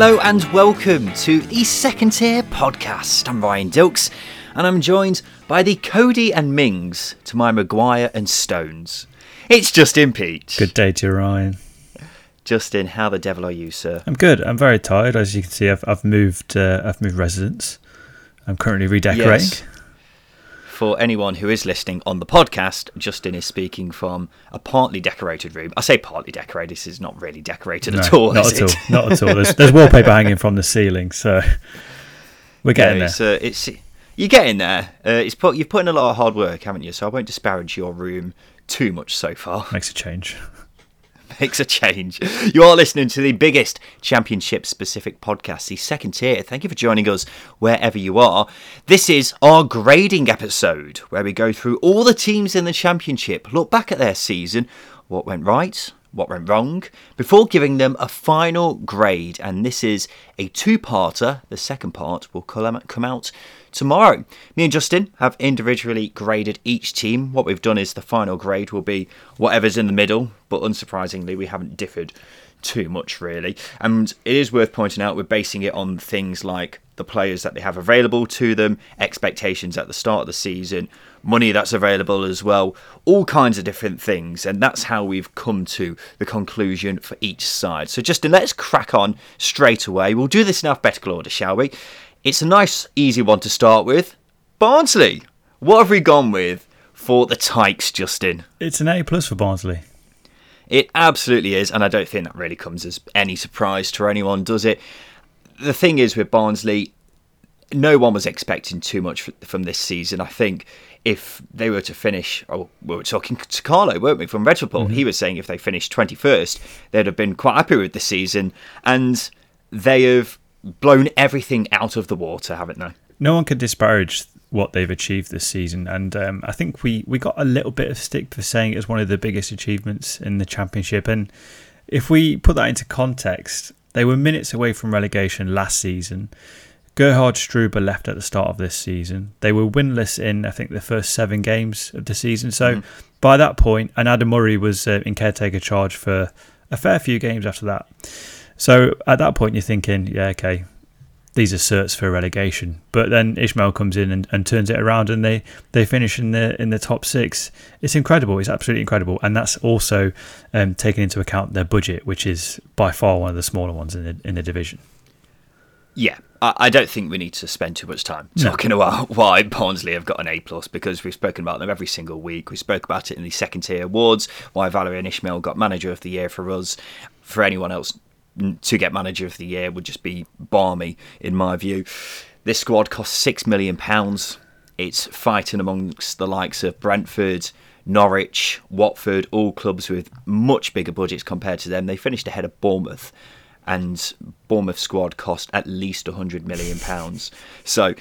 Hello and welcome to the Second Tier Podcast. I'm Ryan Dilks and I'm joined by the Coady and Mings to my Maguire and Stones. It's Justin Peach. Good day to you, Ryan. Justin, how the devil are you, sir? I'm good. I'm very tired. As you can see, I've, I've moved. Uh, I've moved residence. I'm currently redecorating. Yes. For anyone who is listening on the podcast, Justin is speaking from a partly decorated room. I say partly decorated. This is not really decorated no, at all. Not at it? all. Not at all. There's, there's, wallpaper hanging from the ceiling, so we're getting it's, there. Uh, it's you're getting there. Uh, it's put, you've put in a lot of hard work, haven't you? So I won't disparage your room too much so far. Makes a change. Makes a change. You are listening to the biggest championship specific podcast, the second tier. Thank you for joining us wherever you are. This is our grading episode where we go through all the teams in the championship, look back at their season, what went right, what went wrong, before giving them a final grade. And this is a two parter. The second part will come out tomorrow. Me and Justin have individually graded each team. What we've done is the final grade will be whatever's in the middle, but unsurprisingly, we haven't differed too much really. And it is worth pointing out we're basing it on things like the players that they have available to them, expectations at the start of the season, money that's available as well, all kinds of different things. And that's how we've come to the conclusion for each side. So, Justin, let's crack on straight away. We'll do this in alphabetical order, shall we? It's a nice, easy one to start with. Barnsley. What have we gone with for the Tykes, Justin? It's an A plus for Barnsley. It absolutely is, and I don't think that really comes as any surprise to anyone, does it? The thing is with Barnsley, no one was expecting too much from this season. I think if they were to finish, oh, we were talking to Carlo, weren't we, from Red Report? Mm-hmm. He was saying if they finished 21st, they'd have been quite happy with the season. And they have blown everything out of the water, haven't they? No one can disparage what they've achieved this season, and um, I think we we got a little bit of stick for saying it was one of the biggest achievements in the championship. And if we put that into context, they were minutes away from relegation last season. Gerhard Struber left at the start of this season. They were winless in, I think, the first seven games of the season. So mm. by that point, and Adam Murray was uh, in caretaker charge for a fair few games after that. So at that point, you're thinking, yeah, okay, these are certs for relegation. But then Ismaël comes in and, and turns it around, and they, they finish in the in the top six. It's incredible. It's absolutely incredible, and that's also um, taking into account their budget, which is by far one of the smaller ones in the in the division. Yeah, I don't think we need to spend too much time talking no. about why Barnsley have got an A plus because we've spoken about them every single week. We spoke about it in the second tier awards. Why Valérien Ismaël got Manager of the Year for us. For anyone else to get manager of the year would just be barmy in my view. This squad costs six million pounds. It's fighting amongst the likes of Brentford, Norwich, Watford, all clubs with much bigger budgets compared to them. They finished ahead of Bournemouth, and Bournemouth squad cost at least hundred million pounds. So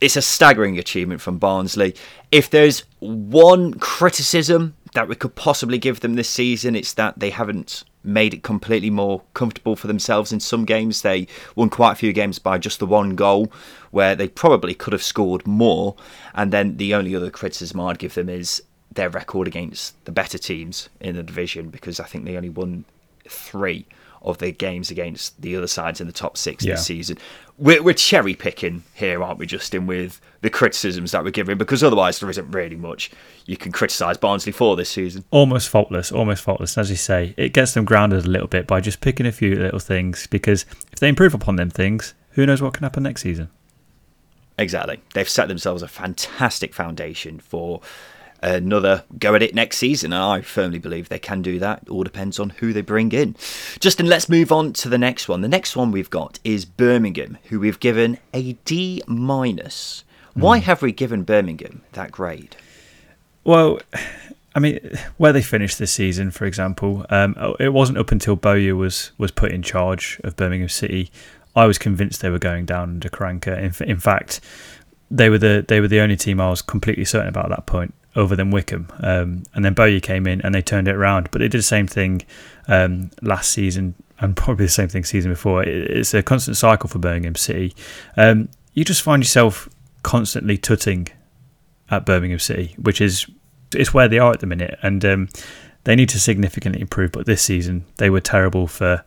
it's a staggering achievement from Barnsley. If there's one criticism that we could possibly give them this season, it's that they haven't made it completely more comfortable for themselves in some games. They won quite a few games by just the one goal, where they probably could have scored more. And then the only other criticism I'd give them is their record against the better teams in the division, because I think they only won three of their games against the other sides in the top six yeah. this season. We're, we're cherry picking here, aren't we, Justin, with the criticisms that we're giving? Because otherwise, there isn't really much you can criticise Barnsley for this season. Almost faultless, almost faultless. As you say, it gets them grounded a little bit by just picking a few little things. Because if they improve upon them things, who knows what can happen next season? Exactly. They've set themselves a fantastic foundation for another go at it next season. And I firmly believe they can do that. It all depends on who they bring in. Justin, let's move on to the next one. The next one we've got is Birmingham, who we've given a D minus. Why mm. have we given Birmingham that grade? Well, I mean, where they finished this season, for example, um, it wasn't up until Bowyer was was put in charge of Birmingham City. I was convinced they were going down under Karanka. In, in fact, they were the they were the only team I was completely certain about at that point over than Wycombe. Um, and then Bowyer came in and they turned it around. But they did the same thing um, last season and probably the same thing season before. it's a constant cycle for Birmingham City. Um, you just find yourself constantly tutting at Birmingham City, which is it's where they are at the minute, and um, they need to significantly improve. But this season they were terrible for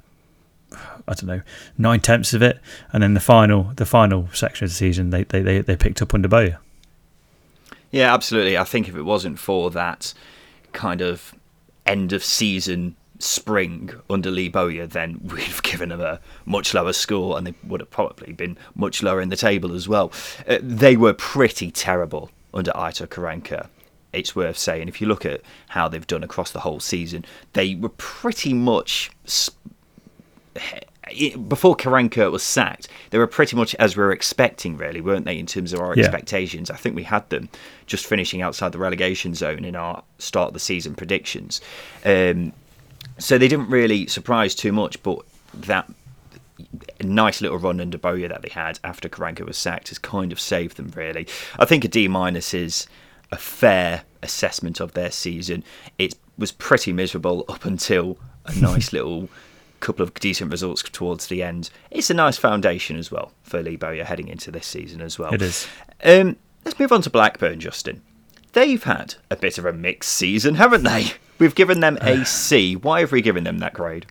I don't know nine tenths of it, and then the final the final section of the season they they they, they picked up under Bowyer. Yeah, absolutely. I think if it wasn't for that kind of end of season spring under Lee Bowyer, then we'd have given them a much lower score and they would have probably been much lower in the table as well. Uh, they were pretty terrible under Aitor Karanka. It's worth saying. If you look at how they've done across the whole season, they were pretty much. Before Karanka was sacked, they were pretty much as we were expecting, really, weren't they, in terms of our yeah. expectations? I think we had them just finishing outside the relegation zone in our start of the season predictions. Um, so they didn't really surprise too much, but that nice little run under Bowyer that they had after Karanka was sacked has kind of saved them, really. I think a D minus is a fair assessment of their season. It was pretty miserable up until a nice little couple of decent results towards the end. It's a nice foundation as well for Lee Bowyer heading into this season as well. It is. Um, let's move on to Blackburn, Justin. They've had a bit of a mixed season, haven't they? We've given them a C. Why have we given them that grade?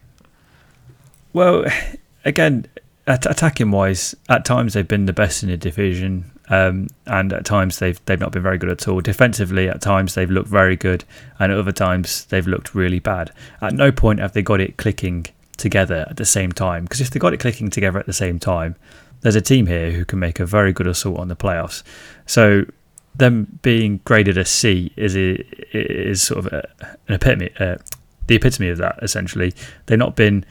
Well, again, attacking wise, at times they've been the best in the division, um, and at times they've they've not been very good at all. Defensively, at times they've looked very good, and at other times they've looked really bad. At no point have they got it clicking together at the same time. Because if they got it clicking together at the same time, there's a team here who can make a very good assault on the playoffs. So them being graded a C is is sort of a, an epitome, uh, the epitome of that. Essentially, they've not been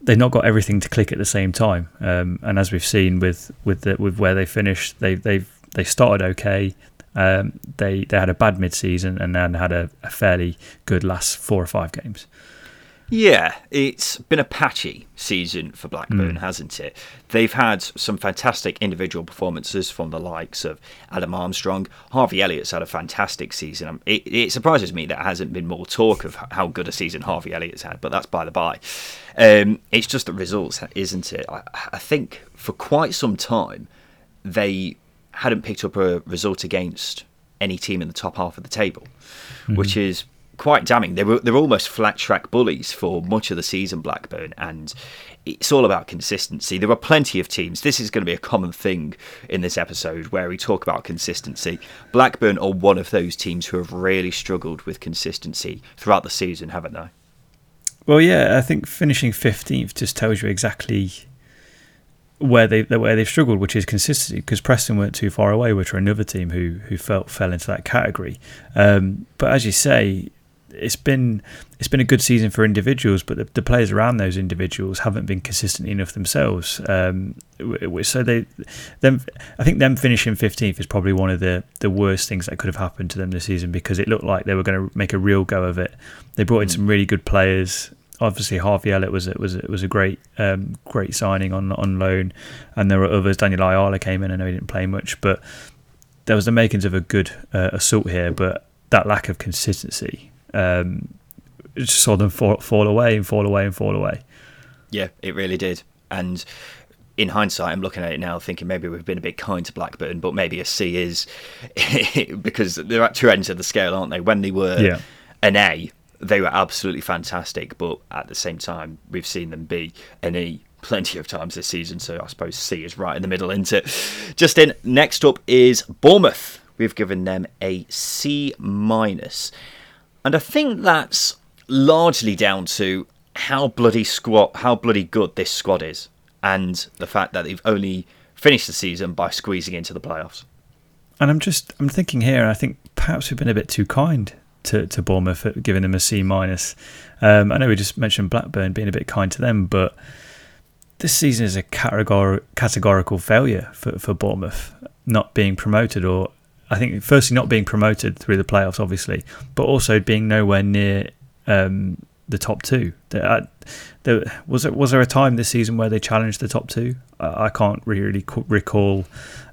they've not got everything to click at the same time. Um, and as we've seen with with the, with where they finished, they they've they started okay. Um, they they had a bad mid season and then had a, a fairly good last four or five games. Yeah, it's been a patchy season for Blackburn, mm. hasn't it? They've had some fantastic individual performances from the likes of Adam Armstrong. Harvey Elliott's had a fantastic season. Um, it, it surprises me that hasn't been more talk of how good a season Harvey Elliott's had, but that's by the by. Um, it's just the results, isn't it? I, I think for quite some time they hadn't picked up a result against any team in the top half of the table, mm-hmm. which is quite damning. They were they're almost flat track bullies for much of the season, Blackburn, and it's all about consistency. There are plenty of teams. This is going to be a common thing in this episode where we talk about consistency. Blackburn are one of those teams who have really struggled with consistency throughout the season, haven't they? Well, yeah, I think finishing fifteenth just tells you exactly where they where they've struggled, which is consistency. Because Preston weren't too far away, which are another team who who felt fell into that category. Um, but as you say, it's been it's been a good season for individuals, but the, the players around those individuals haven't been consistent enough themselves. Um, so they, them, I think them finishing fifteenth is probably one of the the worst things that could have happened to them this season because it looked like they were going to make a real go of it. They brought in mm. some really good players. Obviously, Harvey Elliott was was was a great um, great signing on on loan, and there were others. Daniel Ayala came in. I know he didn't play much, but there was the makings of a good uh, assault here. But that lack of consistency um, just saw them fall, fall away and fall away and fall away. Yeah, it really did. And in hindsight, I'm looking at it now thinking maybe we've been a bit kind to Blackburn, but maybe a C is because they're at two ends of the scale, aren't they? When they were yeah. an A, they were absolutely fantastic, but at the same time, we've seen them be an E plenty of times this season, so I suppose C is right in the middle, isn't it? Just in, next up is Bournemouth. We've given them a C minus. And I think that's largely down to how bloody squad, how bloody good this squad is, and the fact that they've only finished the season by squeezing into the playoffs. And I'm just I'm thinking here. I think perhaps we've been a bit too kind to, to Bournemouth, giving them a C minus. Um, I know we just mentioned Blackburn being a bit kind to them, but this season is a categor- categorical failure for, for Bournemouth, not being promoted or I think firstly not being promoted through the playoffs, obviously, but also being nowhere near um, the top two. There, uh, there, was there was there a time this season where they challenged the top two? I, I can't really recall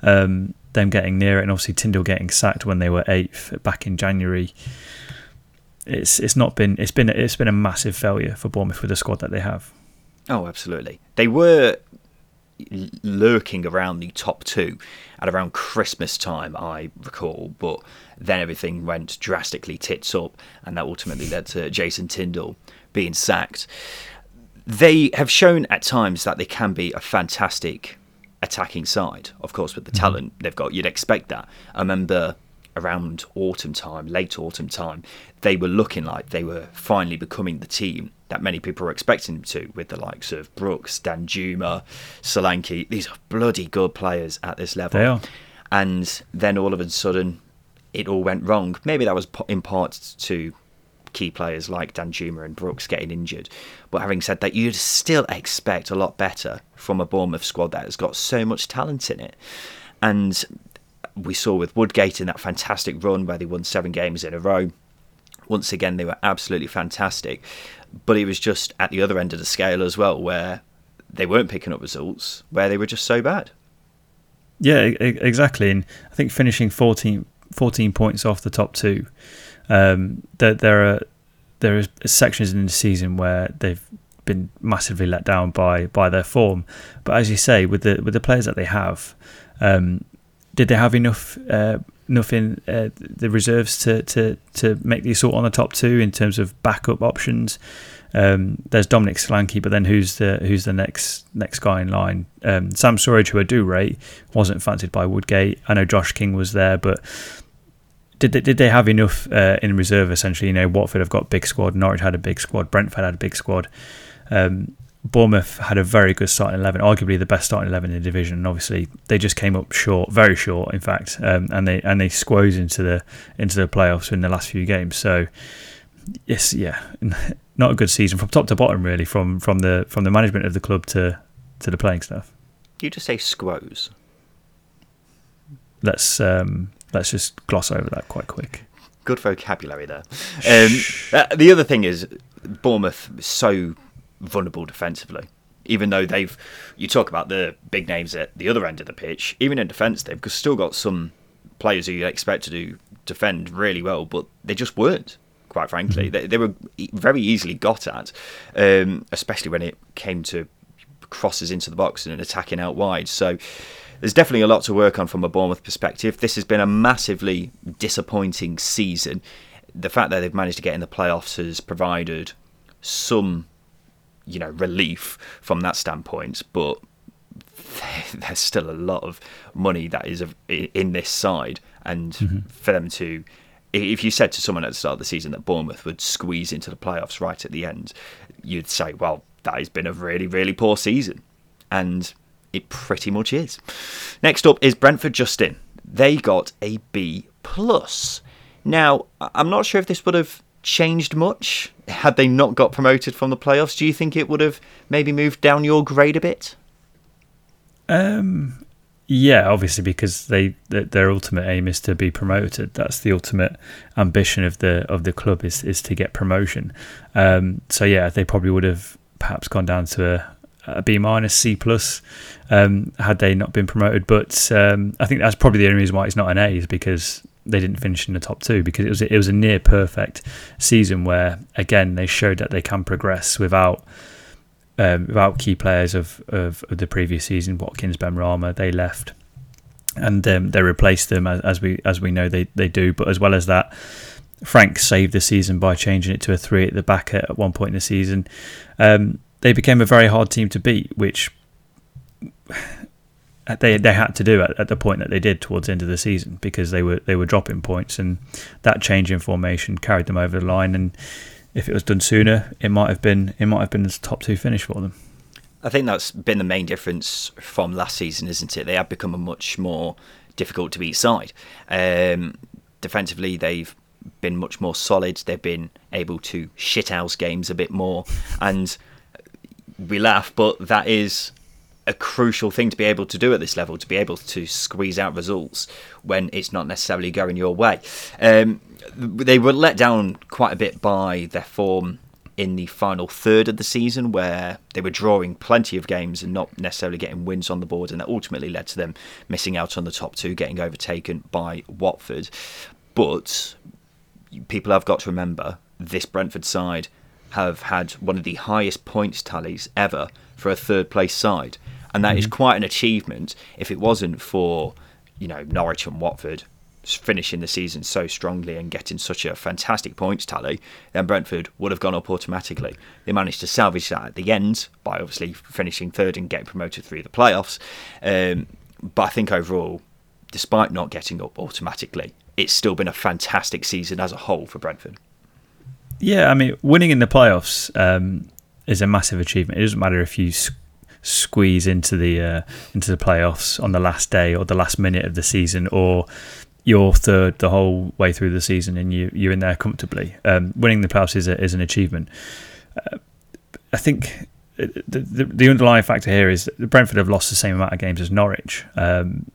um, them getting near it, and obviously Tindall getting sacked when they were eighth back in January. It's it's not been it's been it's been a massive failure for Bournemouth with the squad that they have. Oh, absolutely. They were lurking around the top two at around Christmas time, I recall. But then everything went drastically tits up, and that ultimately led to Jason Tindall being sacked. they have shown at times that they can be a fantastic attacking side. Of course, with the mm-hmm. talent they've got, you'd expect that. I remember around autumn time, late autumn time, they were looking like they were finally becoming the team that many people were expecting them to, with the likes of Brooks, Danjuma, Solanke. These are bloody good players at this level. They are. And then all of a sudden, it all went wrong. Maybe that was in part to key players like Danjuma and Brooks getting injured. But having said that, you'd still expect a lot better from a Bournemouth squad that has got so much talent in it. And we saw with Woodgate in that fantastic run where they won seven games in a row. Once again, they were absolutely fantastic. But it was just at the other end of the scale as well, where they weren't picking up results, where they were just so bad. Yeah, exactly. And I think finishing 14, 14 points off the top two um, there, there are there are sections in the season where they've been massively let down by by their form. But as you say, with the with the players that they have, um, did they have enough uh, enough in uh, the reserves to, to to make the assault on the top two in terms of backup options? Um, there's Dominic Solanke, but then who's the who's the next next guy in line? Um, Sam Surridge, who I do rate, wasn't fancied by Woodgate. I know Josh King was there, but did they, did they have enough uh, in reserve? Essentially, you know, Watford have got big squad. Norwich had a big squad. Brentford had a big squad. Um, Bournemouth had a very good starting eleven, arguably the best starting eleven in the division. And obviously, they just came up short, very short, in fact, um, and they and they squoze into the into the playoffs in the last few games. So, yes, yeah, not a good season from top to bottom, really, from from the from the management of the club to to the playing staff. You just say squoze. Let's um, Let's just gloss over that quite quick. Good vocabulary there. Um, uh, the other thing is Bournemouth is so vulnerable defensively. Even though they've, you talk about the big names at the other end of the pitch. Even in defence, they've still got some players who you expect to do defend really well, but they just weren't. Quite frankly, mm-hmm. they, they were very easily got at, um, especially when it came to crosses into the box and attacking out wide. So there's definitely a lot to work on from a Bournemouth perspective. This has been a massively disappointing season. The fact that they've managed to get in the playoffs has provided some, you know, relief from that standpoint, but there's still a lot of money that is in this side, and mm-hmm. for them to if you said to someone at the start of the season that Bournemouth would squeeze into the playoffs right at the end, you'd say, well, that has been a really, really poor season. And it pretty much is. Next up is Brentford Justin. They got a B plus. Now, I'm not sure if this would have changed much had they not got promoted from the playoffs. Do you think it would have maybe moved down your grade a bit? Um, yeah, obviously because they their ultimate aim is to be promoted. That's the ultimate ambition of the of the club is is to get promotion. Um, so yeah, they probably would have perhaps gone down to a, a B minus, C plus, um, had they not been promoted. But um, I think that's probably the only reason why it's not an A is because they didn't finish in the top two because it was it was a near perfect season where again they showed that they can progress without. Um, without key players of, of, of, the previous season, Watkins, Benrahma, they left, and um, they replaced them as, as, we as we know they, they do. But as well as that, Frank saved the season by changing it to a three at the back at, at one point in the season. Um, they became a very hard team to beat, which they they had to do at, at the point that they did towards the end of the season because they were they were dropping points and that change in formation carried them over the line and if it was done sooner it might have been it might have been the top two finish for them. I think that's been the main difference from last season, isn't it? They have become a much more difficult to beat side. Um, defensively, they've been much more solid. They've been able to shithouse games a bit more, and we laugh, but that is a crucial thing to be able to do at this level to be able to squeeze out results when it's not necessarily going your way. Um, they were let down quite a bit by their form in the final third of the season, where they were drawing plenty of games and not necessarily getting wins on the board, and that ultimately led to them missing out on the top two, getting overtaken by Watford. But people have got to remember this Brentford side have had one of the highest points tallies ever for a third place side. And that mm-hmm. is quite an achievement if it wasn't for, you know, Norwich and Watford finishing the season so strongly and getting such a fantastic points tally, then Brentford would have gone up automatically. They managed to salvage that at the end by obviously finishing third and getting promoted through the playoffs. Um, but I think overall, despite not getting up automatically, it's still been a fantastic season as a whole for Brentford. Yeah, I mean, winning in the playoffs um, is a massive achievement. It doesn't matter if you squeeze into the uh, into the playoffs on the last day or the last minute of the season, or you're third the whole way through the season and you you're in there comfortably. Um, winning the playoffs is a, is an achievement. Uh, I think the, the, the underlying factor here is that Brentford have lost the same amount of games as Norwich. Um,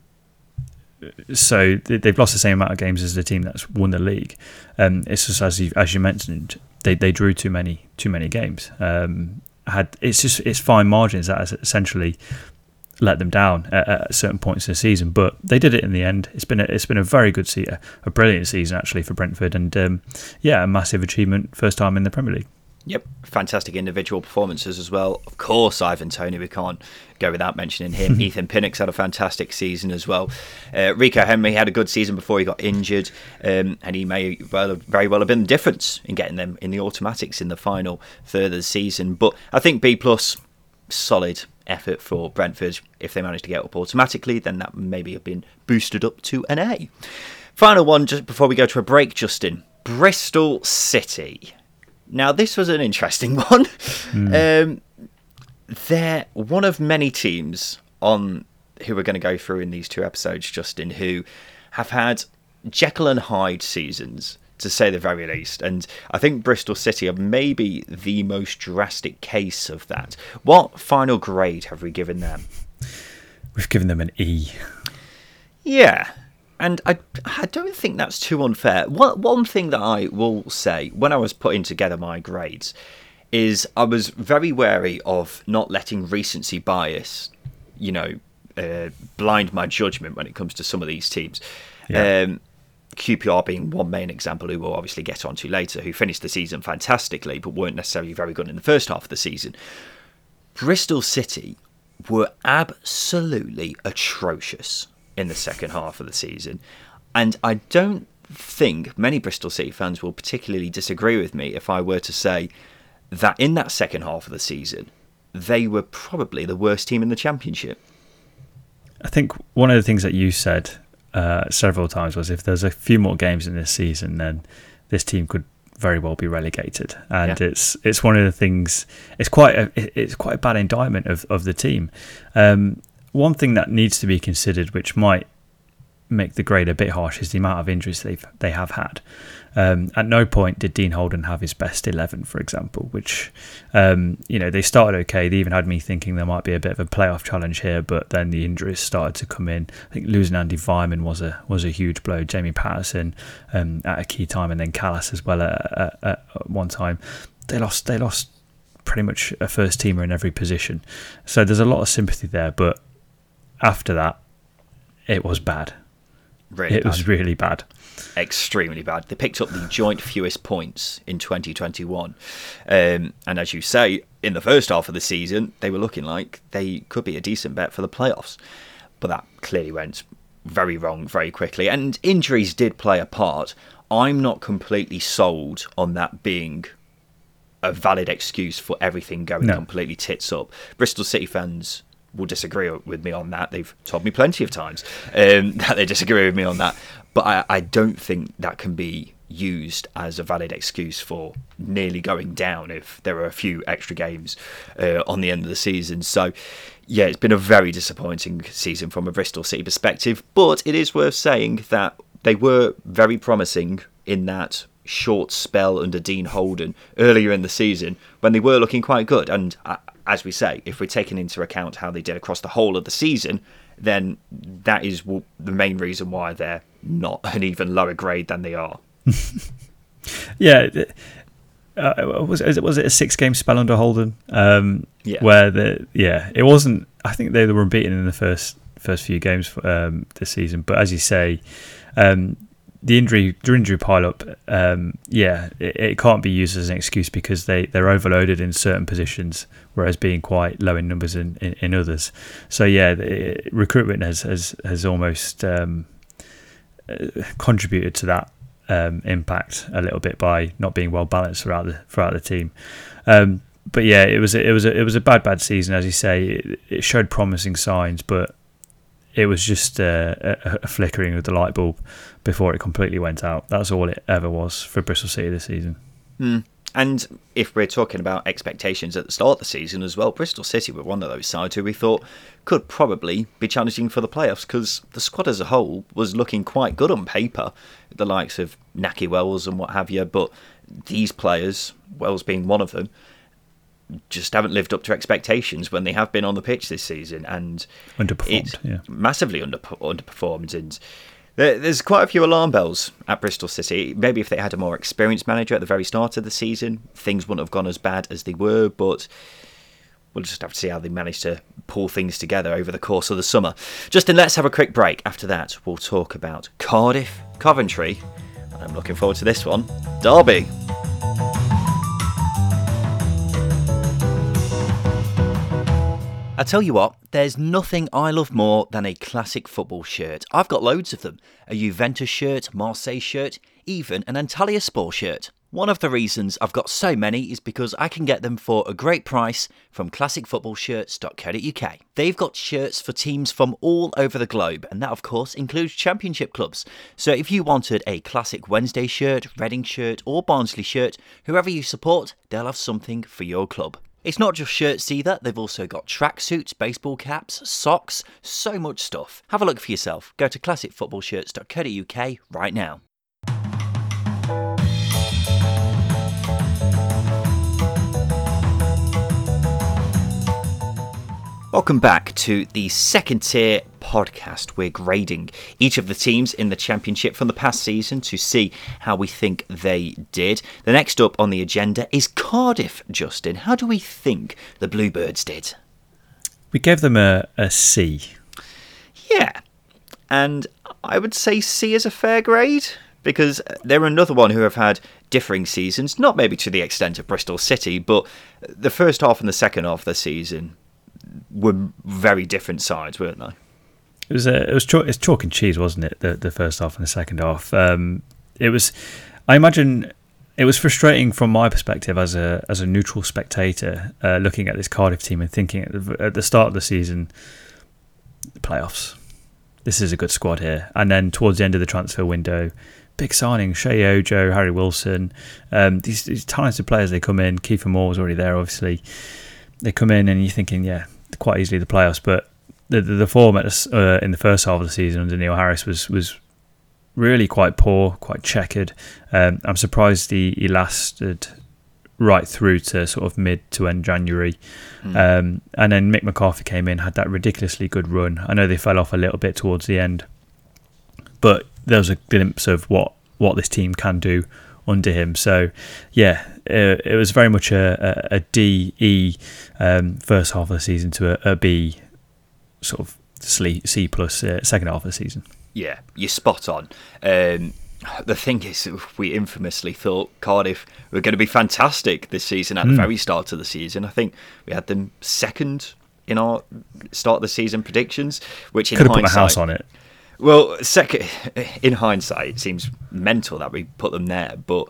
so they've lost the same amount of games as the team that's won the league. Um, it's just as you, as you mentioned, they, they drew too many too many games. Um, had it's just it's fine margins that has essentially let them down at, at, certain points in the season, but they did it in the end. It's been a, it's been a very good season, a brilliant season actually for Brentford, and um, yeah, a massive achievement, first time in the Premier League. Yep, fantastic individual performances as well. Of course, Ivan Toney, we can't go without mentioning him. Ethan Pinnock's had a fantastic season as well. Uh, Rico Henry had a good season before he got injured, um, and he may well have, very well have been the difference in getting them in the automatics in the final third of the season. But I think B plus solid effort for Brentford. If they manage to get up automatically, then that maybe have been boosted up to an A. Final one just before we go to a break, Justin. Bristol City. Now, this was an interesting one. Mm. Um, they're one of many teams on who we're going to go through in these two episodes, Justin, who have had Jekyll and Hyde seasons, to say the very least. And I think Bristol City are maybe the most drastic case of that. What final grade have we given them? We've given them an E. Yeah, and I, I don't think that's too unfair. One, one thing that I will say when I was putting together my grades is I was very wary of not letting recency bias, you know, uh, blind my judgment when it comes to some of these teams. Yeah. Um, QPR being one main example, who we'll obviously get onto later, who finished the season fantastically but weren't necessarily very good in the first half of the season. Bristol City were absolutely atrocious in the second half of the season. And I don't think many Bristol City fans will particularly disagree with me if I were to say that in that second half of the season, they were probably the worst team in the championship. I think one of the things that you said uh, several times was if there's a few more games in this season, then this team could very well be relegated. And yeah. it's it's one of the things. It's quite a it's quite a bad indictment of of the team. Um, one thing that needs to be considered, which might make the grade a bit harsh, is the amount of injuries they've they have had. Um, at no point did Dean Holden have his best eleven, for example. Which, um, you know, they started okay. They even had me thinking there might be a bit of a playoff challenge here, but then the injuries started to come in. I think losing Andy Weimann was a was a huge blow. Jamie Paterson um, at a key time, and then Kalas as well at, at, at one time. They lost. They lost pretty much a first teamer in every position. So there's a lot of sympathy there, but after that, it was bad. Really it bad. was really bad. Extremely bad. They picked up the joint fewest points in 2021. Um, and as you say, in the first half of the season, they were looking like they could be a decent bet for the playoffs. But that clearly went very wrong very quickly. And injuries did play a part. I'm not completely sold on that being a valid excuse for everything going no. completely tits up. Bristol City fans will disagree with me on that. They've told me plenty of times um, that they disagree with me on that. But I, I don't think that can be used as a valid excuse for nearly going down if there are a few extra games uh, on the end of the season. So, yeah, it's been a very disappointing season from a Bristol City perspective. But it is worth saying that they were very promising in that short spell under Dean Holden earlier in the season when they were looking quite good. And as we say, if we're taking into account how they did across the whole of the season, then that is the main reason why they're not an even lower grade than they are. yeah. Uh, was it was it a six game spell under Holden? Um, yeah. Where the yeah, it wasn't. I think they were unbeaten in the first first few games um, this season. But as you say, um, the injury the injury pile up, um, yeah, it, it, can't be used as an excuse because they they're overloaded in certain positions, whereas being quite low in numbers in, in, in others. So yeah, the, recruitment has has has almost um, uh, contributed to that um, impact a little bit by not being well balanced throughout the throughout the team. Um, but yeah, it was a, it was a, it was a bad bad season as you say. It, it showed promising signs, but it was just a, a, a, flickering of the light bulb before it completely went out. That's all it ever was for Bristol City this season. Mm. And if we're talking about expectations at the start of the season as well, Bristol City were one of those sides who we thought could probably be challenging for the playoffs because the squad as a whole was looking quite good on paper, the likes of Nahki Wells and what have you. But these players, Wells being one of them, just haven't lived up to expectations when they have been on the pitch this season and underperformed, yeah. massively under, underperformed. And there's quite a few alarm bells at Bristol City. Maybe if they had a more experienced manager at the very start of the season, things wouldn't have gone as bad as they were. But we'll just have to see how they manage to pull things together over the course of the summer. Justin, let's have a quick break. After that, we'll talk about Cardiff, Coventry. I'm looking forward to this one. Derby. I tell you what, there's nothing I love more than a classic football shirt. I've got loads of them a Juventus shirt, Marseille shirt, even an Antalyaspor shirt. One of the reasons I've got so many is because I can get them for a great price from classicfootballshirts.co.uk. They've got shirts for teams from all over the globe, and that, of course, includes championship clubs. So if you wanted a classic Wednesday shirt, Reading shirt, or Barnsley shirt, whoever you support, they'll have something for your club. It's not just shirts either, they've also got tracksuits, baseball caps, socks, so much stuff. Have a look for yourself. Go to classicfootballshirts.co.uk right now. Welcome back to the second tier podcast. We're grading each of the teams in the championship from the past season to see how we think they did. The next up on the agenda is Cardiff, Justin. How do we think the Bluebirds did? We gave them a, a C. Yeah. And I would say C is a fair grade because they're another one who have had differing seasons, not maybe to the extent of Bristol City, but the first half and the second half of the season were very different sides, weren't they? It was a, it was chalk, it's chalk and cheese, wasn't it? The the first half and the second half. Um, it was, I imagine, it was frustrating from my perspective as a as a neutral spectator, uh, looking at this Cardiff team and thinking at the, at the start of the season, playoffs. This is a good squad here, and then towards the end of the transfer window, big signing: Sheyi Ojo, Harry Wilson, um, these, these talented players. They come in. Kiefer Moore was already there, obviously. They come in, and you're thinking, yeah, quite easily the playoffs. But the the, the form uh, in the first half of the season under Neil Harris was was really quite poor, quite checkered. Um, I'm surprised he, he lasted right through to sort of mid to end January. Mm. Um, and then Mick McCarthy came in, had that ridiculously good run. I know they fell off a little bit towards the end, but there was a glimpse of what, what this team can do under him. So, yeah, it, it was very much a, a, a D E um, first half of the season to a, a B sort of C plus uh, second half of the season. Yeah, you're spot on. Um, the thing is, we infamously thought Cardiff were going to be fantastic this season at mm. the hmm. very start of the season. I think we had them second in our start of the season predictions, which in could have put a house on it. Well, second, in hindsight, it seems mental that we put them there, but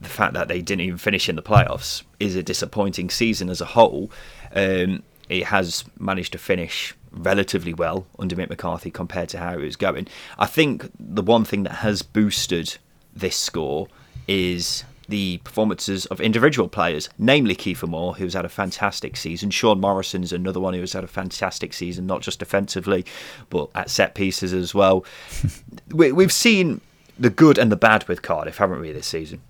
the fact that they didn't even finish in the playoffs is a disappointing season as a whole. Um, it has managed to finish relatively well under Mick McCarthy compared to how it was going. I think the one thing that has boosted this score is the performances of individual players, namely Kiefer Moore, who's had a fantastic season. Sean Morrison's another one who has had a fantastic season, not just defensively, but at set pieces as well. we, we've seen the good and the bad with Cardiff, haven't we, this season?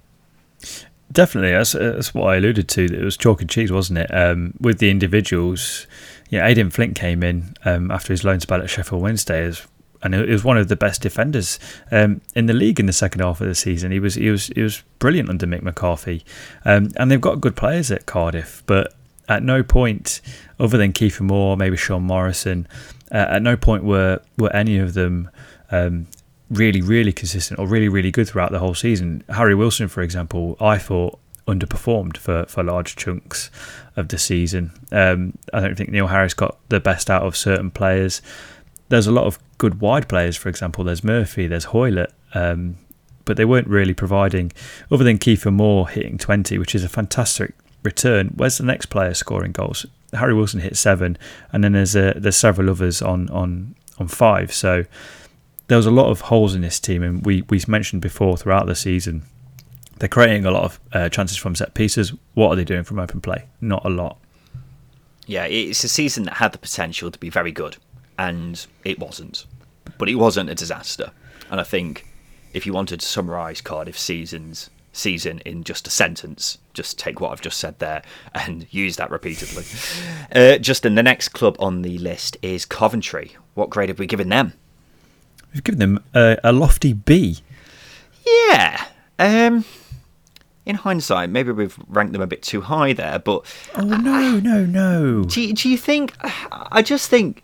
Definitely, that's, that's what I alluded to. It was chalk and cheese, wasn't it? Um, with the individuals, yeah, Aden Flint came in um, after his loan spell at Sheffield Wednesday as, and it was one of the best defenders um, in the league in the second half of the season. He was he was he was brilliant under Mick McCarthy, um, and they've got good players at Cardiff, but at no point, other than Kiefer Moore, maybe Sean Morrison, uh, at no point were were any of them um, really, really consistent or really, really good throughout the whole season. Harry Wilson, for example, I thought underperformed for, for large chunks of the season. Um, I don't think Neil Harris got the best out of certain players. There's a lot of good wide players. For example, there's Murphy, there's Hoilett, um, but they weren't really providing, other than Kiefer Moore hitting 20, which is a fantastic return. Where's the next player scoring goals? Harry Wilson hit seven, and then there's a, there's several others on on on five. So there was a lot of holes in this team, and we we mentioned before throughout the season they're creating a lot of uh, chances from set pieces. What are they doing from open play? Not a lot. Yeah, it's a season that had the potential to be very good, and it wasn't. But it wasn't a disaster. And I think if you wanted to summarise Cardiff seasons season in just a sentence, just take what I've just said there and use that repeatedly. uh, Justin, the next club on the list is Coventry. What grade have we given them? We've given them a, a lofty B. Yeah. Um, in hindsight, maybe we've ranked them a bit too high there, but. Oh, no, no, no. Do do you think. I just think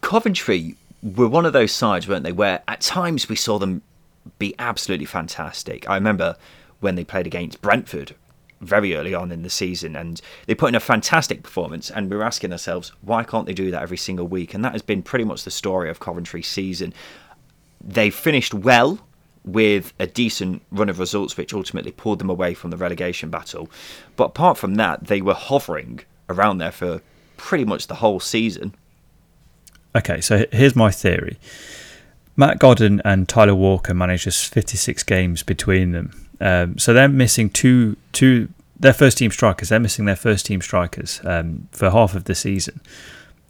Coventry were one of those sides, weren't they, where at times we saw them be absolutely fantastic. I remember when they played against Brentford very early on in the season and they put in a fantastic performance and we were asking ourselves why can't they do that every single week? And that has been pretty much the story of Coventry's season. They finished well with a decent run of results which ultimately pulled them away from the relegation battle. But apart from that they were hovering around there for pretty much the whole season okay so here's my theory Matt Godden and Tyler Walker managed just 56 games between them um, so they're missing two two their first team strikers. They're missing their first team strikers um, for half of the season.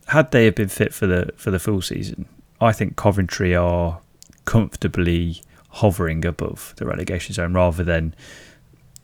Had they have been fit for the for the full season, I think Coventry are comfortably hovering above the relegation zone rather than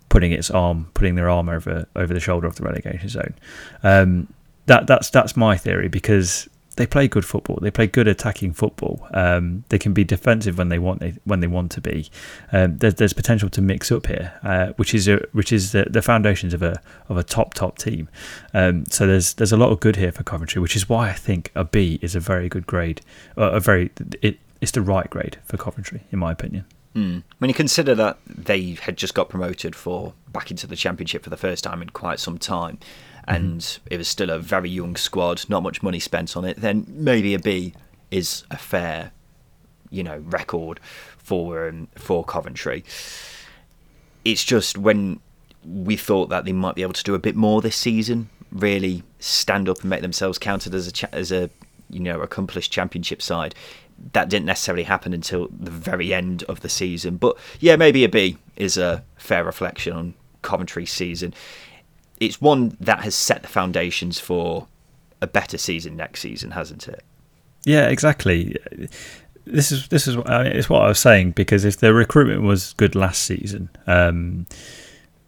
putting its arm putting their arm over over the shoulder of the relegation zone. Um, that that's that's my theory because they play good football. They play good attacking football. Um, they can be defensive when they want they, when they want to be. Um, there's, there's potential to mix up here, uh, which is a, which is the, the foundations of a of a top top team. Um, so there's there's a lot of good here for Coventry, which is why I think a B is a very good grade. Uh, a very it, it's the right grade for Coventry, in my opinion. Mm. When you consider that they had just got promoted for back into the championship for the first time in quite some time, and mm-hmm. it was still a very young squad, not much money spent on it, then maybe a B is a fair, you know, record for um, for Coventry. It's just when we thought that they might be able to do a bit more this season, really stand up and make themselves counted as a cha- as a you know accomplished championship side. That didn't necessarily happen until the very end of the season, but yeah, maybe a B is a fair reflection on Coventry's season it's one that has set the foundations for a better season next season, hasn't it? Yeah, exactly. This is this is I mean, it's what I was saying because if the recruitment was good last season, um,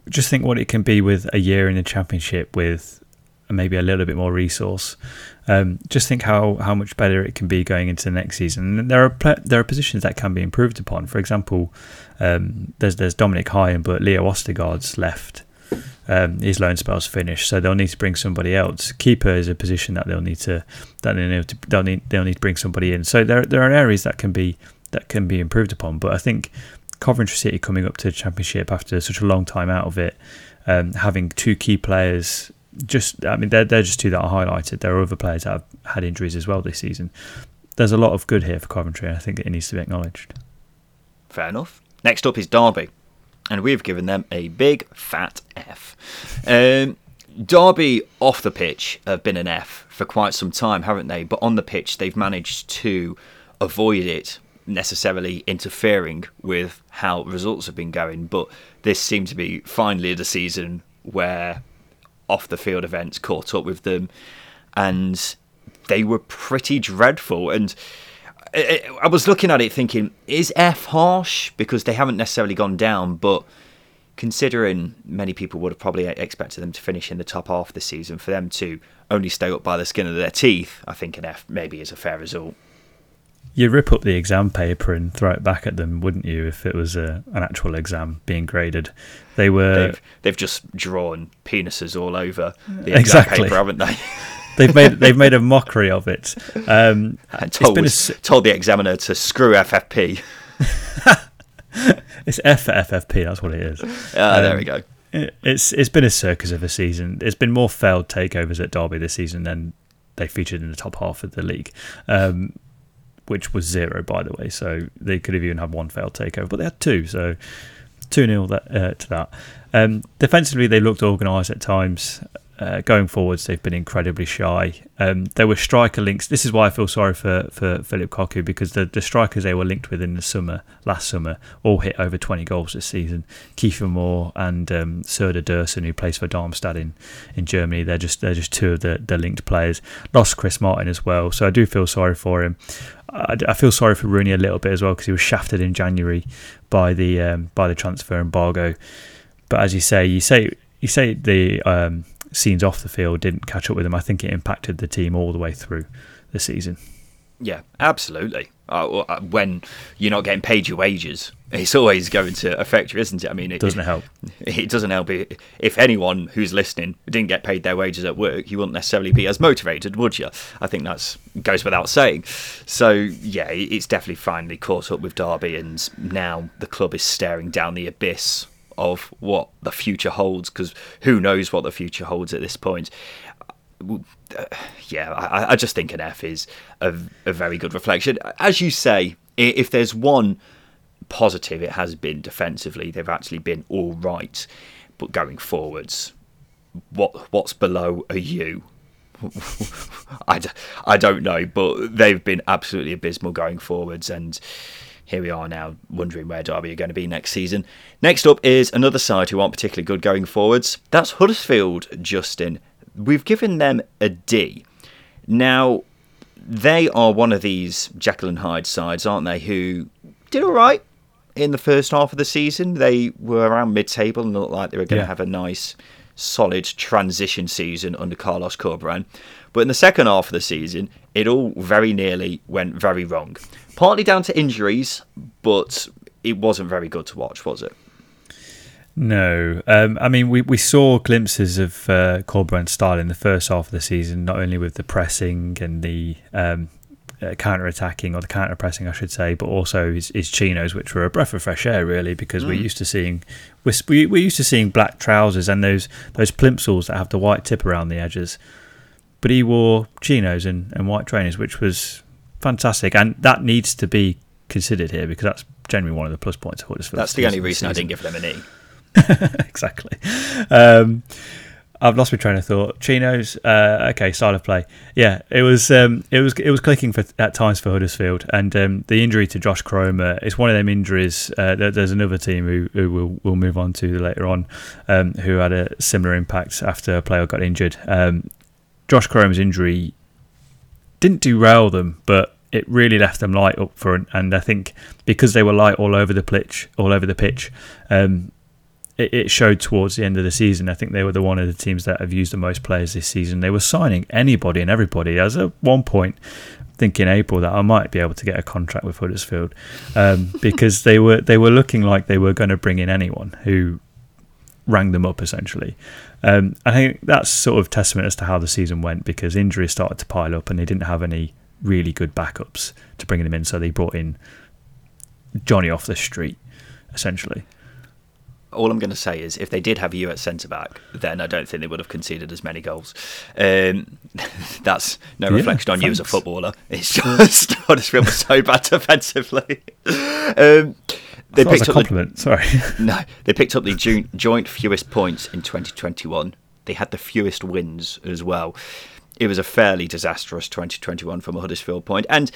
just think what it can be with a year in the championship with maybe a little bit more resource. Um, just think how, how much better it can be going into the next season. And there are there are positions that can be improved upon. For example, um, there's there's Dominic Hyam, but Leo Ostigard's left um, his loan spell's finished, so they'll need to bring somebody else. Keeper is a position that they'll need to that they need to they'll need they'll need to bring somebody in. So there there are areas that can be that can be improved upon. But I think Coventry City coming up to the Championship after such a long time out of it, um, having two key players. Just, I mean, they're, they're just two that are highlighted. There are other players that have had injuries as well this season. There's a lot of good here for Coventry, and I think it needs to be acknowledged. Fair enough. Next up is Derby and we've given them a big fat F. Um, Derby off the pitch have been an F for quite some time, haven't they? But on the pitch, they've managed to avoid it necessarily interfering with how results have been going. But this seemed to be finally the season where off the field events caught up with them, and they were pretty dreadful. And I was looking at it thinking, is F harsh? Because they haven't necessarily gone down, but considering many people would have probably expected them to finish in the top half of the season, for them to only stay up by the skin of their teeth, I think an F maybe is a fair result. You'd rip up the exam paper and throw it back at them, wouldn't you, if it was a, an actual exam being graded? They were. They've, they've just drawn penises all over the exam exactly. paper, haven't they? they've made they've made a mockery of it. Um, told, a, told the examiner to screw FFP. it's F for FFP. That's what it is. Ah, um, there we go. it's it's been a circus of a season. There's been more failed takeovers at Derby this season than they featured in the top half of the league. Um, which was zero, by the way. So they could have even had one failed takeover, but they had two. So 2 0 uh, to that. Um, defensively, they looked organised at times. Uh, going forwards, they've been incredibly shy. Um, there were striker links. This is why I feel sorry for, for Phillip Cocu because the, the strikers they were linked with in the summer, last summer, all hit over 20 goals this season. Kiefer Moore and um, Serdar Dursun, who plays for Darmstadt in, in Germany, they're just they're just two of the, the linked players. Lost Chris Martin as well, so I do feel sorry for him. I, I feel sorry for Rooney a little bit as well because he was shafted in January by the um, by the transfer embargo. But as you say, you say you say the um, scenes off the field didn't catch up with him. I think it impacted the team all the way through the season. Yeah, absolutely. Uh, uh when you're not getting paid your wages, it's always going to affect you, isn't it? I mean, it doesn't help. It doesn't help. If anyone who's listening didn't get paid their wages at work, you wouldn't necessarily be as motivated, would you? I think that goes without saying. So yeah, it's definitely finally caught up with Derby, and now the club is staring down the abyss of what the future holds. Because who knows what the future holds at this point? Uh, yeah, I, I, just think an F is a, a very good reflection. As you say, if there's one positive, it has been defensively. They've actually been all right, but going forwards, what what's below a U? I, I don't know, but they've been absolutely abysmal going forwards, and here we are now wondering where Derby are going to be next season. Next up is another side who aren't particularly good going forwards. That's Huddersfield, Justin we've given them a D. Now, they are one of these Jekyll and Hyde sides, aren't they? Who did all right in the first half of the season. They were around mid-table and looked like they were going yeah. to have a nice, solid transition season under Carlos Corberán. But in the second half of the season, it all very nearly went very wrong. Partly down to injuries, but it wasn't very good to watch, was it? No, um, I mean we, we saw glimpses of uh, Corberán's style in the first half of the season, not only with the pressing and the um, uh, counter attacking or the counter pressing, I should say, but also his, his, chinos, which were a breath of fresh air, really, because mm. we're used to seeing we're, we're used to seeing black trousers and those those plimsolls that have the white tip around the edges, but he wore chinos and, and white trainers, which was fantastic, and that needs to be considered here because that's generally one of the plus points of Huddersfield. That's the only reason I didn't give them an E. exactly. Um, I've lost my train of thought. Chinos, uh, okay, style of play. Yeah, it was um, it was it was clicking for at times for Huddersfield, and um, the injury to Josh Koroma is one of them injuries. Uh, there's another team who, who we'll, we'll move on to later on, um, who had a similar impact after a player got injured. Um, Josh Koroma's injury didn't derail them, but it really left them light up front, and I think because they were light all over the pitch, all over the pitch, um, it, it showed towards the end of the season. I think they were the one of the teams that have used the most players this season. They were signing anybody and everybody. As at one point, thinking April that I might be able to get a contract with Huddersfield um, because they were they were looking like they were going to bring in anyone who rang them up essentially. Um, I think that's sort of testament as to how the season went because injuries started to pile up and they didn't have any really good backups to bring them in, so they brought in Johnny off the street essentially all I'm going to say is if they did have you at centre back, then I don't think they would have conceded as many goals. Um, that's no yeah, reflection on thanks. you as a footballer. It's just Huddersfield was so bad defensively. Um, they picked up compliment. The, Sorry, no, they picked up the joint, joint fewest points in 2021. They had the fewest wins as well. It was a fairly disastrous 2021 from a Huddersfield point, and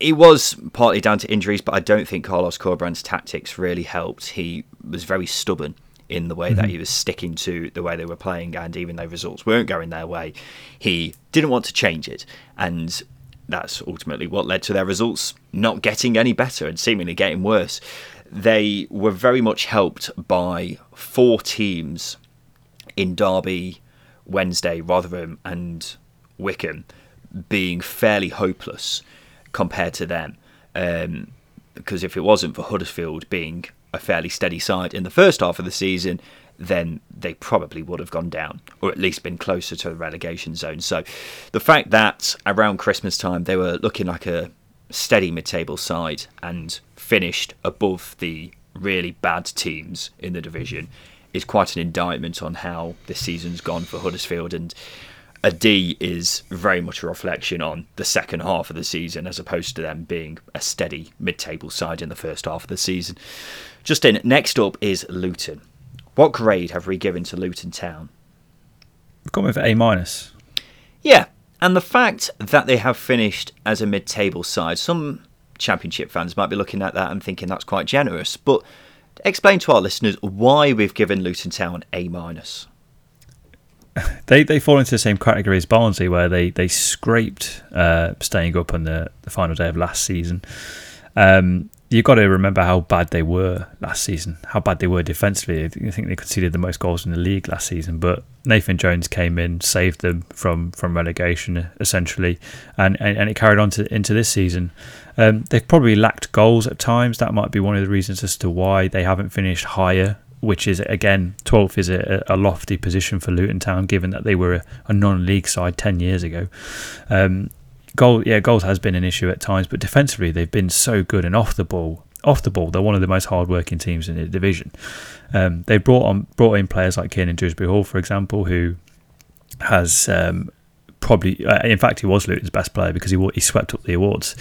it was partly down to injuries, but I don't think Carlos Corberán's tactics really helped. He was very stubborn in the way mm-hmm. that he was sticking to the way they were playing, and even though results weren't going their way, he didn't want to change it, and that's ultimately what led to their results not getting any better and seemingly getting worse. They were very much helped by four teams in Derby, Wednesday, Rotherham, and Wycombe being fairly hopeless compared to them. Um, because if it wasn't for Huddersfield being a fairly steady side in the first half of the season, then they probably would have gone down, or at least been closer to the relegation zone. So the fact that around Christmas time they were looking like a steady mid table side and finished above the really bad teams in the division is quite an indictment on how this season's gone for Huddersfield. And a D is very much a reflection on the second half of the season as opposed to them being a steady mid table side in the first half of the season. Justin, next up is Luton. What grade have we given to Luton Town? We've gone with A minus. Yeah, and the fact that they have finished as a mid table side, some championship fans might be looking at that and thinking that's quite generous, but explain to our listeners why we've given Luton Town A minus they they fall into the same category as Barnsley, where they they scraped uh, staying up on the, the final day of last season. Um, you've got to remember how bad they were last season, how bad they were defensively. I think they conceded the most goals in the league last season, but Nathan Jones came in, saved them from, from relegation essentially, and, and, and it carried on to, into this season. Um, they've probably lacked goals at times. That might be one of the reasons as to why they haven't finished higher which is again 12th is a, a, lofty position for Luton Town, given that they were a, a non-league side 10 years ago. Um, goal, yeah, goals has been an issue at times, but defensively they've been so good and off the ball. Off the ball, they're one of the most hard-working teams in the division. Um, they brought on brought in players like Kiernan Dewsbury Hall, for example, who has um, probably, uh, in fact, he was Luton's best player because he he swept up the awards.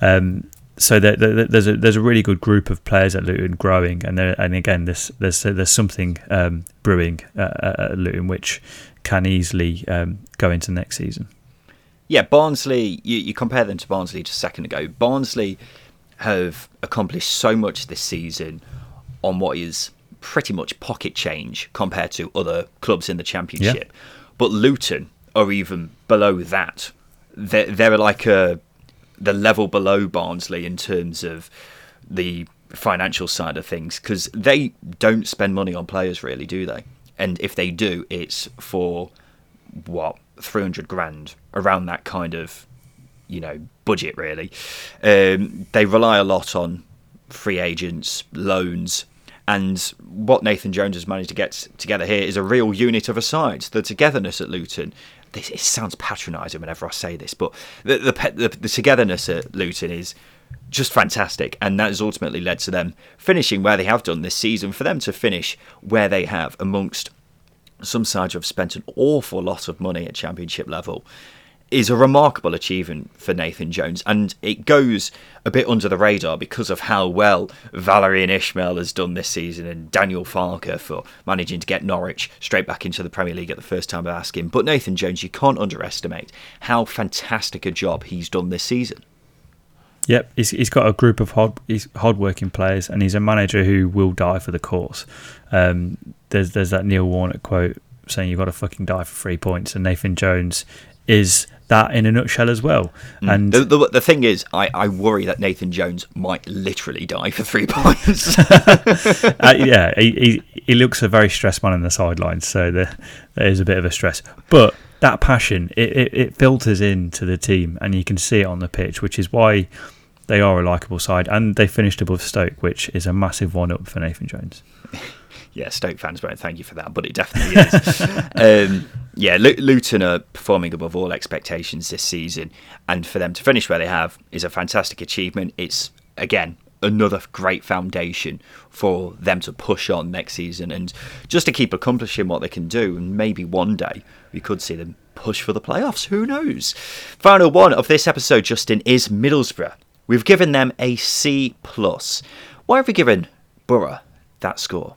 Um, so there, there, there's a there's a really good group of players at Luton growing, and there, and again, there's there's there's something um, brewing at Luton which can easily um, go into next season. Yeah, Barnsley. You, you compare them to Barnsley just a second ago. Barnsley have accomplished so much this season on what is pretty much pocket change compared to other clubs in the Championship. Yeah. But Luton are even below that. They're, they're like a the level below Barnsley in terms of the financial side of things because they don't spend money on players really, do they? And if they do, it's for what three hundred grand around that kind of you know budget really. Um, they rely a lot on free agents, loans, and what Nathan Jones has managed to get together here is a real unit of a side. The togetherness at Luton this it sounds patronising whenever I say this, but the, the, the the togetherness at Luton is just fantastic, and that has ultimately led to them finishing where they have done this season. For them to finish where they have, amongst some sides who have spent an awful lot of money at Championship level, is a remarkable achievement for Nathan Jones, and it goes a bit under the radar because of how well Valérien Ismaël has done this season, and Daniel Farke for managing to get Norwich straight back into the Premier League at the first time of asking. But Nathan Jones, you can't underestimate how fantastic a job he's done this season. Yep, he's, he's got a group of hard hardworking players, and he's a manager who will die for the cause. Um, there's there's that Neil Warnock quote saying you've got to fucking die for three points, and Nathan Jones is that in a nutshell as well. Mm. And the, the, the, thing is, I, I worry that Nathan Jones might literally die for three points. uh, yeah, he, he, he looks a very stressed man on the sidelines, so there, there is a bit of a stress. But that passion, it, it, it filters into the team, and you can see it on the pitch, which is why they are a likable side, and they finished above Stoke, which is a massive one up for Nathan Jones. yeah, Stoke fans won't thank you for that, but it definitely is. um, yeah, Luton are performing above all expectations this season, and for them to finish where they have is a fantastic achievement. It's again another great foundation for them to push on next season and just to keep accomplishing what they can do. And maybe one day we could see them push for the playoffs. Who knows? Final one of this episode, Justin, is Middlesbrough. We've given them a C plus. Why have we given Borough that score?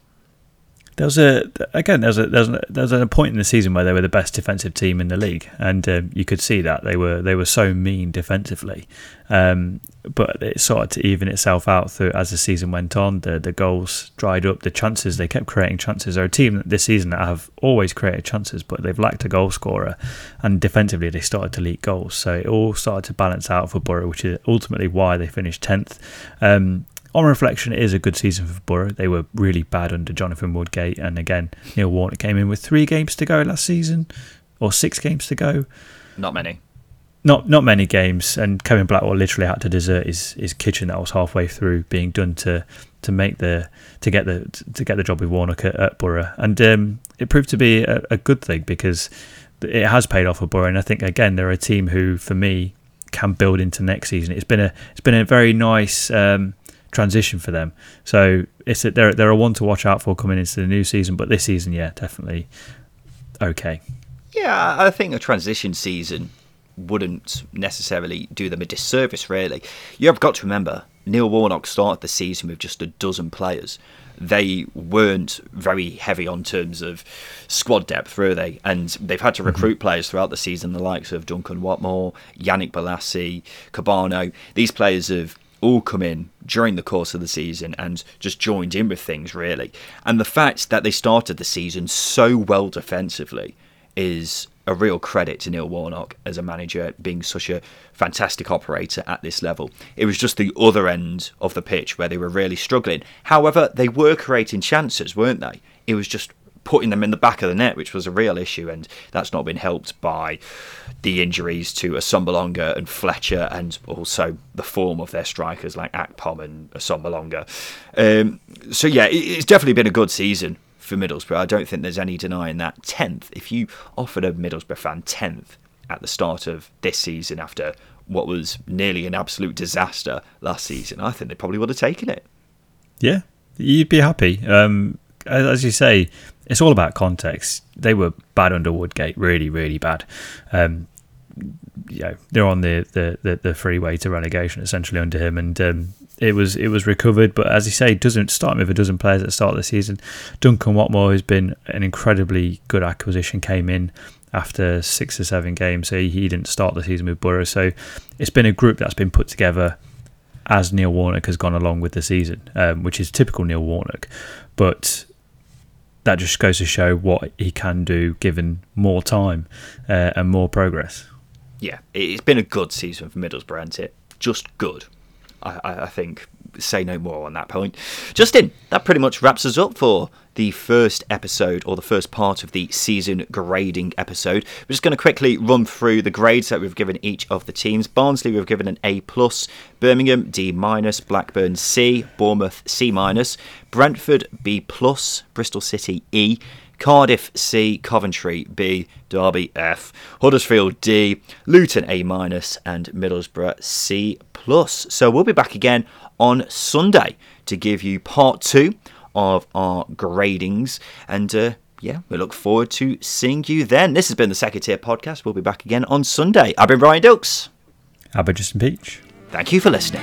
There was a again there was a, there was, a, point in the season where they were the best defensive team in the league, and um, you could see that they were they were so mean defensively. Um, but it started to even itself out through as the season went on. The the goals dried up, the chances they kept creating chances. They're a team this season that have always created chances, but they've lacked a goal scorer, and defensively they started to leak goals. So it all started to balance out for Borough, which is ultimately why they finished tenth. Um, on reflection, it is a good season for Borough. They were really bad under Jonathan Woodgate, and again, Neil Warnock came in with three games to go last season, or six games to go. Not many. Not not many games, and Kevin Blackwell literally had to desert his, his kitchen that was halfway through being done to to make the to get the to get the job with Warnock at, at Borough, and um, it proved to be a, a good thing because it has paid off for Borough, and I think again they're a team who, for me, can build into next season. It's been a it's been a very nice. Um, transition for them. So it's a, they're they're a one to watch out for coming into the new season. But this season, yeah, definitely okay. Yeah, I think a transition season wouldn't necessarily do them a disservice, really. You have got to remember, Neil Warnock started the season with just a dozen players. They weren't very heavy on terms of squad depth, were they? And they've had to mm-hmm. recruit players throughout the season, the likes of Duncan Watmore, Yannick Bolasie, Kebano. These players have all come in during the course of the season and just joined in with things, really. And the fact that they started the season so well defensively is a real credit to Neil Warnock as a manager, being such a fantastic operator at this level. It was just the other end of the pitch where they were really struggling. However, they were creating chances, weren't they? It was just putting them in the back of the net, which was a real issue, and that's not been helped by the injuries to Assombalonga and Fletcher, and also the form of their strikers like Akpom and Assombalonga. Um, so yeah, it's definitely been a good season for Middlesbrough. I don't think there's any denying that. 10th, if you offered a Middlesbrough fan 10th at the start of this season after what was nearly an absolute disaster last season, I think they probably would have taken it. Yeah, you'd be happy. Um, as you say, it's all about context. They were bad under Woodgate, really, really bad. Um, you know, they're on the, the, the, the freeway to relegation essentially under him, and um, it was it was recovered. But as you say, doesn't start with a dozen players at the start of the season. Duncan Watmore has been an incredibly good acquisition. Came in after six or seven games, so he didn't start the season with Borough. So it's been a group that's been put together as Neil Warnock has gone along with the season, um, which is typical Neil Warnock. But that just goes to show what he can do given more time uh, and more progress. Yeah, it's been a good season for Middlesbrough, hasn't it? Just good. I, I think say no more on that point. Justin, that pretty much wraps us up for the first episode or the first part of the season grading episode. We're just going to quickly run through the grades that we've given each of the teams. Barnsley we've given an A plus, Birmingham D minus, Blackburn C, Bournemouth C minus, Brentford B plus, Bristol City E. Cardiff C, Coventry B, Derby F, Huddersfield D, Luton A minus, and Middlesbrough C plus. So we'll be back again on Sunday to give you part two of our gradings, and uh, yeah, we look forward to seeing you then. This has been the Second Tier Podcast. We'll be back again on Sunday. I've been Ryan Dilks. I've been Justin Peach. Thank you for listening.